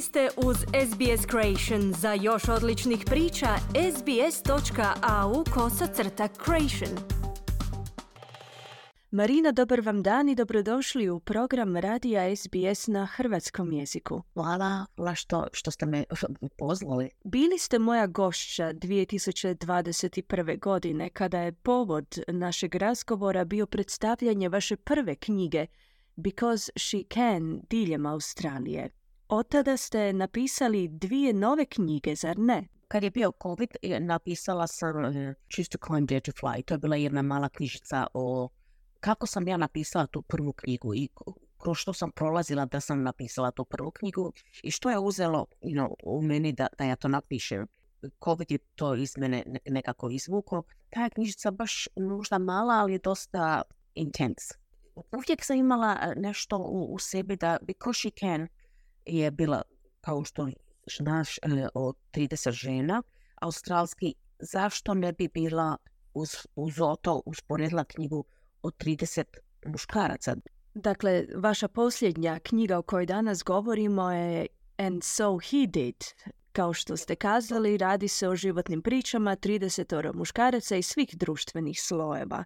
Vi ste uz SBS Creation. Za još odličnih priča, sbs.au kosacrta creation. Marina, dobar vam dan i dobrodošli u program Radija SBS na hrvatskom jeziku. Hvala što, što ste me pozvali. Bili ste moja gošća 2021. godine kada je povod našeg razgovora bio predstavljanje vaše prve knjige Because She Can diljem Australije. Od tada ste napisali dvije nove knjige, zar ne? Kad je bio COVID, napisala sam uh, Choose to Climb Dare to Fly. To je bila jedna mala knjižica o kako sam ja napisala tu prvu knjigu i kroz što sam prolazila da sam napisala tu prvu knjigu i što je uzelo you know, u meni da, da ja to napišem. COVID je to iz mene nekako izvuko. Ta je knjižica baš možda mala, ali je dosta intense. Uvijek sam imala nešto u, u sebi da Because She Can je bila, kao što znaš, e, od 30 žena, australski, zašto ne bi bila uz, uz to usporedila knjigu od 30 muškaraca. Dakle, vaša posljednja knjiga o kojoj danas govorimo je And So He Did. Kao što ste kazali, radi se o životnim pričama 30 muškaraca iz svih društvenih slojeva.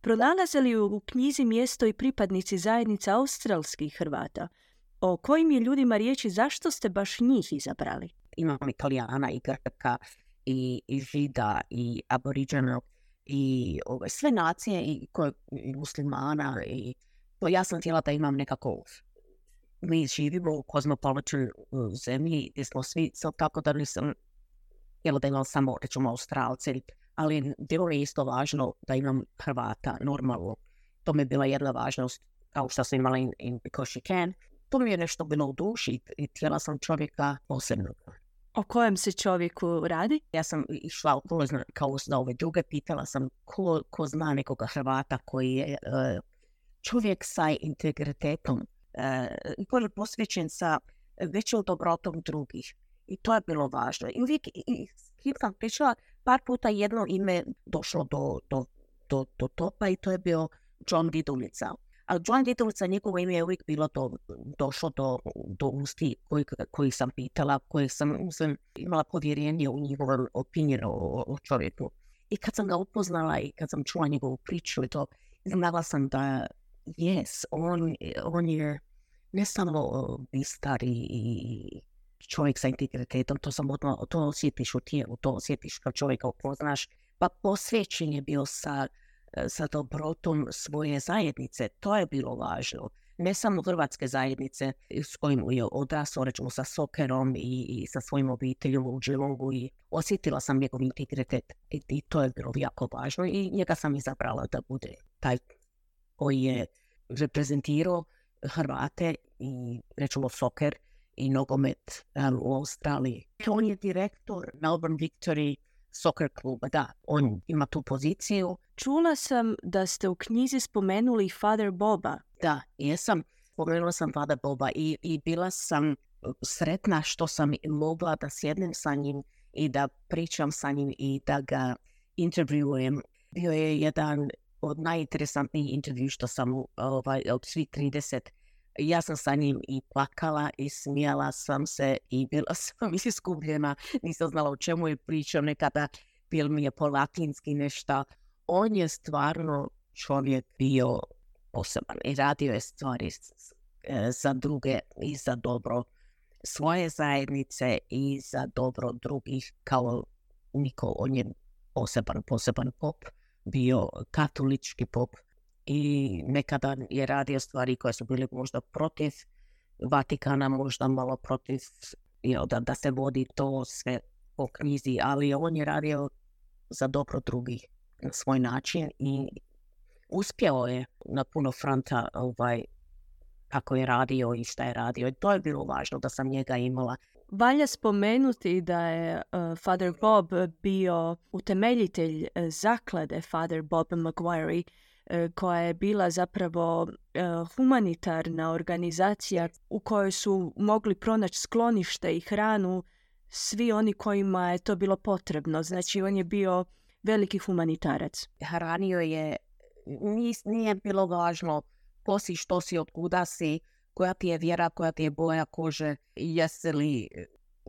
Pronalaze li u knjizi mjesto i pripadnici zajednica australskih Hrvata? O kojim je ljudima riječi, zašto ste baš njih izabrali? Imamo Italijana i Grka i, i Žida i Aboriđana i ove, sve nacije i, i muslimana i ja sam htjela da imam nekako mi živimo u kozmopolitan zemlji gdje smo svi tako da nisam htjela da imam samo recimo Australci ali bilo je isto važno da imam Hrvata normalno to mi je bila jedna važnost kao što sam imala in Because She Can to mi je nešto bilo u duši i htjela sam čovjeka posebno o kojem se čovjeku radi? Ja sam išla u kao za ove druge, pitala sam ko, ko zna nekoga Hrvata koji je uh, čovjek sa integritetom, uh, koji je posvećen sa većom dobrotom drugih. I to je bilo važno. I uvijek i, i sam pričala, par puta jedno ime došlo do, do, do, do topa i to je bio John Vidulica. A John Didovca, njegovo ime je uvijek bilo do, došlo do, do usti koji, koji sam pitala, koji sam, sam imala povjerenje u njegov opinion o, o čovjeku. I kad sam ga upoznala i kad sam čula njegovu priču i to, znala sam da yes, on, on je ne samo bistar i, čovjek sa integritetom, to sam odmah, to osjetiš u tijelu, to osjetiš kao čovjeka upoznaš, pa posvećen je bio sa sa dobrotom svoje zajednice. To je bilo važno. Ne samo hrvatske zajednice s kojim je odrasao, recimo sa Sokerom i, i sa svojim obiteljom u Geelongu i osjetila sam njegov integritet I, i to je bilo jako važno i njega sam izabrala da bude taj koji je reprezentirao Hrvate i recimo Soker i nogomet u Australiji. On je direktor Melbourne Victory soccer kluba, da, on ima tu poziciju. Čula sam da ste u knjizi spomenuli Father Boba. Da, jesam. Spomenula sam Father Boba i, i bila sam sretna što sam mogla da sjednem sa njim i da pričam sa njim i da ga intervjuujem. Bio je jedan od najinteresantnijih intervju što sam ovaj, od svih 30 ja sam sa njim i plakala i smijala sam se i bila sam iskupljena. Nisam znala o čemu je pričao, nekada bil mi je po latinski nešto. On je stvarno čovjek bio poseban i radio je stvari e, za druge i za dobro svoje zajednice i za dobro drugih kao niko. On je poseban, poseban pop, bio katolički pop i nekada je radio stvari koje su bile možda protiv Vatikana, možda malo protiv da, da se vodi to sve po krizi, ali on je radio za dobro drugih na svoj način i uspjeo je na puno fronta ovaj, kako je radio i šta je radio. I to je bilo važno da sam njega imala. Valja spomenuti da je uh, Father Bob bio utemeljitelj uh, zaklade Father Bob Maguire E, koja je bila zapravo e, humanitarna organizacija u kojoj su mogli pronaći sklonište i hranu svi oni kojima je to bilo potrebno. Znači on je bio veliki humanitarac. Hranio je, nije bilo važno ko si, što si, od kuda si, koja ti je vjera, koja ti je boja kože, jesi li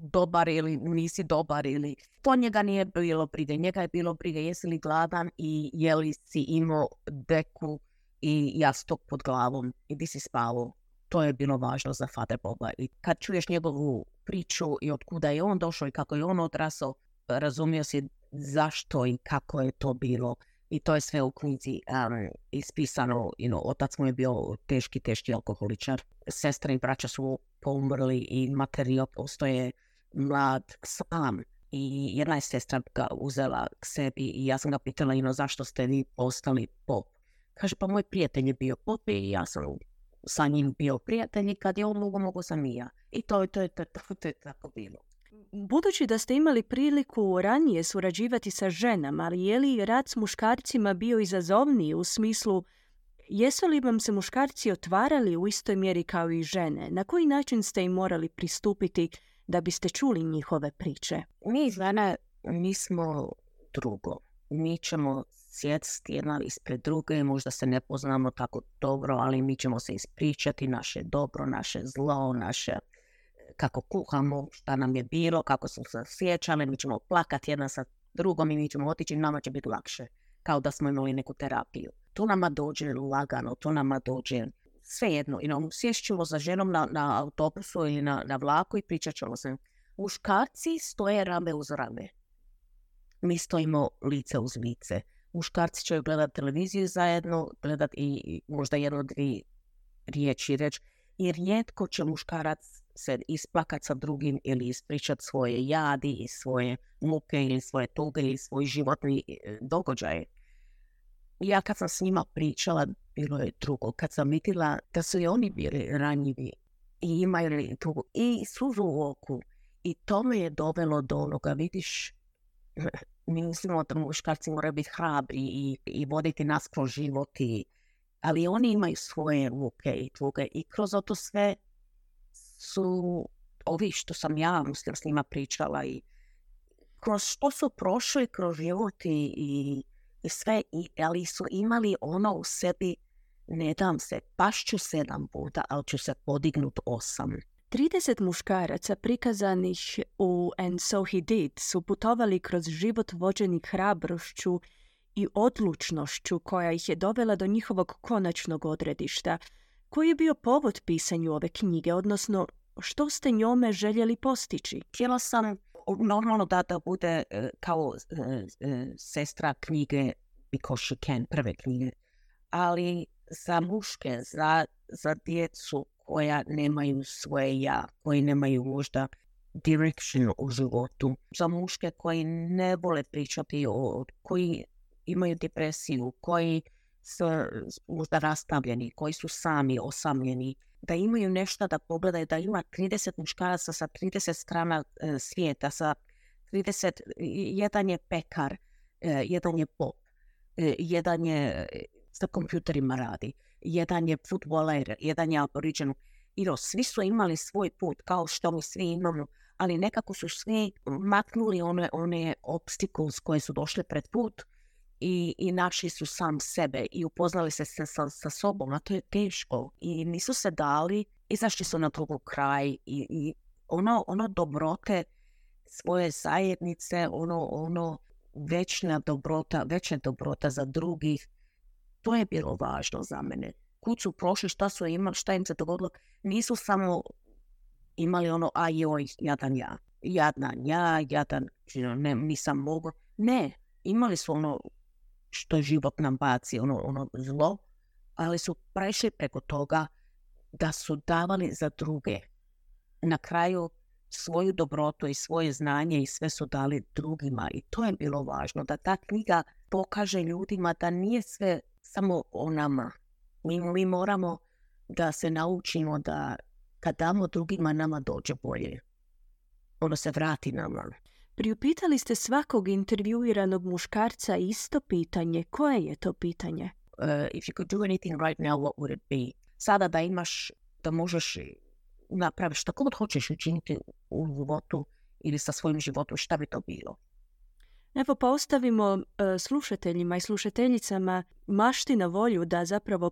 dobar ili nisi dobar ili to njega nije bilo brige. Njega je bilo brige jesi li gladan i je li si imao deku i jastok pod glavom i di si spavao. To je bilo važno za Father Boba. I kad čuješ njegovu priču i od kuda je on došao i kako je on odrasao, razumio si zašto i kako je to bilo. I to je sve u knjizi um, ispisano. You know, otac mu je bio teški, teški alkoholičar. Sestre i braća su pomrli i materijal postoje mlad sam. I jedna je sestra ga uzela k sebi i ja sam ga pitala, know, zašto ste vi postali pop? Kaže, pa moj prijatelj je bio pop i ja sam sa njim bio prijatelj i kad je on mogo sam i ja. I to, to, to, to, to je tako bilo. Budući da ste imali priliku ranije surađivati sa ženama, ali je li rad s muškarcima bio izazovniji u smislu jesu li vam se muškarci otvarali u istoj mjeri kao i žene? Na koji način ste im morali pristupiti da biste čuli njihove priče? Mi žene, mi smo drugo. Mi ćemo sjesti jedna ispred druge, možda se ne poznamo tako dobro, ali mi ćemo se ispričati naše dobro, naše zlo, naše kako kuhamo, šta nam je bilo, kako smo se osjećali, mi ćemo plakati jedna sa drugom i mi ćemo otići i nama će biti lakše, kao da smo imali neku terapiju. To nama dođe lagano, to nama dođe svejedno. Know, sješćemo za ženom na, na autobusu ili na, na vlaku i pričat ćemo se. Muškarci stoje rame uz rame. Mi stojimo lice uz lice. Muškarci će gledati televiziju zajedno, gledati i možda jedno, dvije riječi reći. I rijetko će muškarac se isplakat sa drugim ili ispričat svoje jadi i svoje muke ili svoje tuge ili svoj životni e, događaj. Ja kad sam s njima pričala, bilo je drugo. Kad sam vidjela da su i oni bili ranjivi i imaju tu i suzu u oku. I to me je dovelo do onoga, vidiš, mi mislimo da muškarci moraju biti hrabri i, i voditi nas kroz život, i, ali oni imaju svoje muke i tuge i kroz to sve su ovi što sam ja mislim s njima pričala i kroz što su prošli kroz život i, i, sve, i, ali su imali ono u sebi ne dam se, pašću sedam puta, ali ću se podignut osam. 30 muškaraca prikazanih u And So He Did su putovali kroz život vođenih hrabrošću i odlučnošću koja ih je dovela do njihovog konačnog odredišta. Koji je bio povod pisanju ove knjige, odnosno što ste njome željeli postići? Htjela sam normalno da, da bude e, kao e, e, sestra knjige Because She Can, prve knjige, ali za muške, za, za djecu koja nemaju svoje ja, koji nemaju možda direction u životu, za muške koji ne vole pričati o, koji imaju depresiju, koji su možda rastavljeni, koji su sami osamljeni, da imaju nešto da pogledaju, da ima 30 muškaraca sa 30 strana e, svijeta, sa 30, jedan je pekar, e, jedan je pop, e, jedan je sa kompjuterima radi, jedan je futboler, jedan je aboriđen. I svi su imali svoj put, kao što mi svi imamo, ali nekako su svi maknuli one, one obstacles koje su došle pred put i, i našli su sam sebe i upoznali se sa, sa, sobom, a to je teško. I nisu se dali, izašli su na drugu kraj i, i ono, ono dobrote svoje zajednice, ono, ono večna dobrota, veća dobrota za drugih, to je bilo važno za mene. Kud su prošli, šta su imali, šta im se dogodilo. Nisu samo imali ono, a joj, jadan ja. Jadan ja, jadan, ne, nisam mogu. Ne, imali su ono što život nam baci, ono, ono zlo, ali su prešli preko toga da su davali za druge. Na kraju svoju dobrotu i svoje znanje i sve su dali drugima i to je bilo važno, da ta knjiga pokaže ljudima da nije sve samo o nama. Mi, mi moramo da se naučimo da kad damo drugima nama dođe bolje. Ono se vrati nama. Priupitali ste svakog intervjuiranog muškarca isto pitanje. Koje je to pitanje? Uh, if you could do anything right now, what would it be? Sada da imaš, da možeš napraviš što god hoćeš učiniti u životu ili sa svojim životom, šta bi to bilo? Evo pa ostavimo uh, slušateljima i slušateljicama mašti na volju da zapravo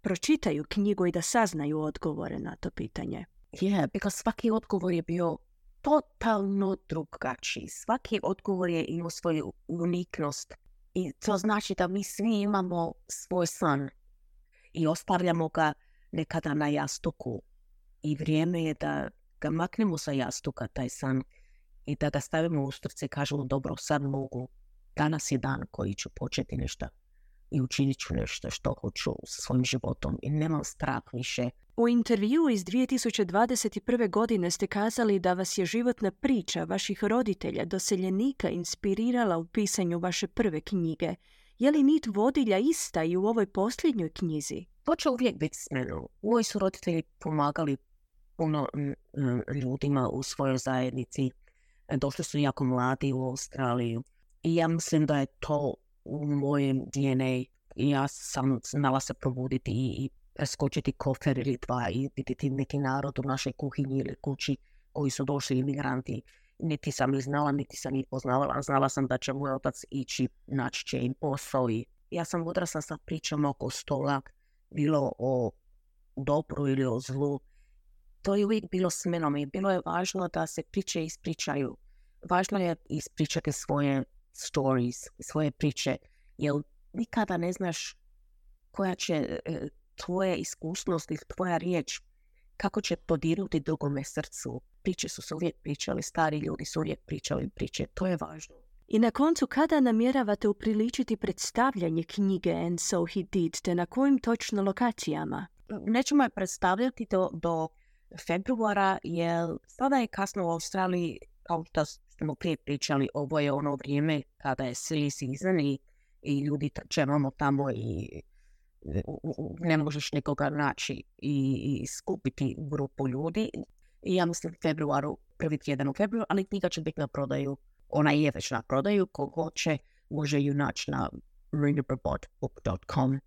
pročitaju knjigu i da saznaju odgovore na to pitanje. Je, because svaki odgovor je bio totalno drugačiji. Svaki odgovor je imao svoju uniknost. I to znači da mi svi imamo svoj san i ostavljamo ga nekada na jastuku. I vrijeme je da ga maknemo sa jastuka, taj san, i da ga stavimo u srce i kažemo dobro, sad mogu. Danas je dan koji ću početi nešto i učinit ću nešto što hoću sa svojim životom i nemam strah više. U intervju iz 2021. godine ste kazali da vas je životna priča vaših roditelja doseljenika inspirirala u pisanju vaše prve knjige. Je li nit vodilja ista i u ovoj posljednjoj knjizi? To će uvijek biti s menom. Moji su roditelji pomagali puno ljudima u svojoj zajednici. Došli su jako mladi u Australiju. I ja mislim da je to u mojem DNA. Ja sam znala se probuditi i, i preskočiti kofer ili dva i vidjeti neki narod u našoj kuhinji ili kući koji su došli imigranti. Niti sam ih znala, niti sam ih poznavala. Znala sam da će moj otac ići, naći će im posao. I ja sam odrasla sa pričama oko stola, bilo o dobru ili o zlu. To je uvijek bilo s menom i bilo je važno da se priče ispričaju. Važno je ispričati svoje stories, svoje priče, jer nikada ne znaš koja će e, tvoje iskusnost ili tvoja riječ, kako će podirnuti drugome srcu. Priče su se uvijek pričali, stari ljudi su uvijek pričali priče, to je važno. I na koncu, kada namjeravate upriličiti predstavljanje knjige And So He Did, te na kojim točno lokacijama? Nećemo je predstavljati do, do februara, jer sada je kasno u Australiji, kao što smo prije pričali, ovo je ono vrijeme kada je silly season i, ljudi trčevamo tamo i ne možeš nikoga naći i, skupiti grupu ljudi. I ja mislim februaru, prvi tjedan u februaru, ali knjiga će biti na prodaju. Ona je već na prodaju, ko hoće može ju naći na ringerbook.com.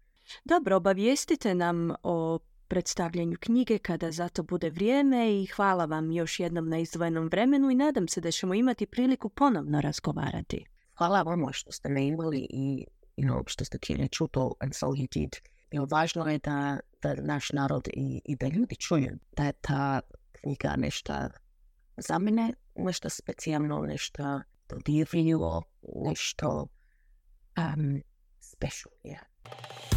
Dobro, obavijestite nam o predstavljanju knjige kada za to bude vrijeme i hvala vam još jednom na izdvojenom vremenu i nadam se da ćemo imati priliku ponovno razgovarati. Hvala vam što ste me imali i you što ste htjeli čuti and so he did. Važno je da, da naš narod i, i da ljudi čuju da je ta knjiga nešto za mene, nešto specijalno, nešto dodirljivo, nešto um, special, yeah.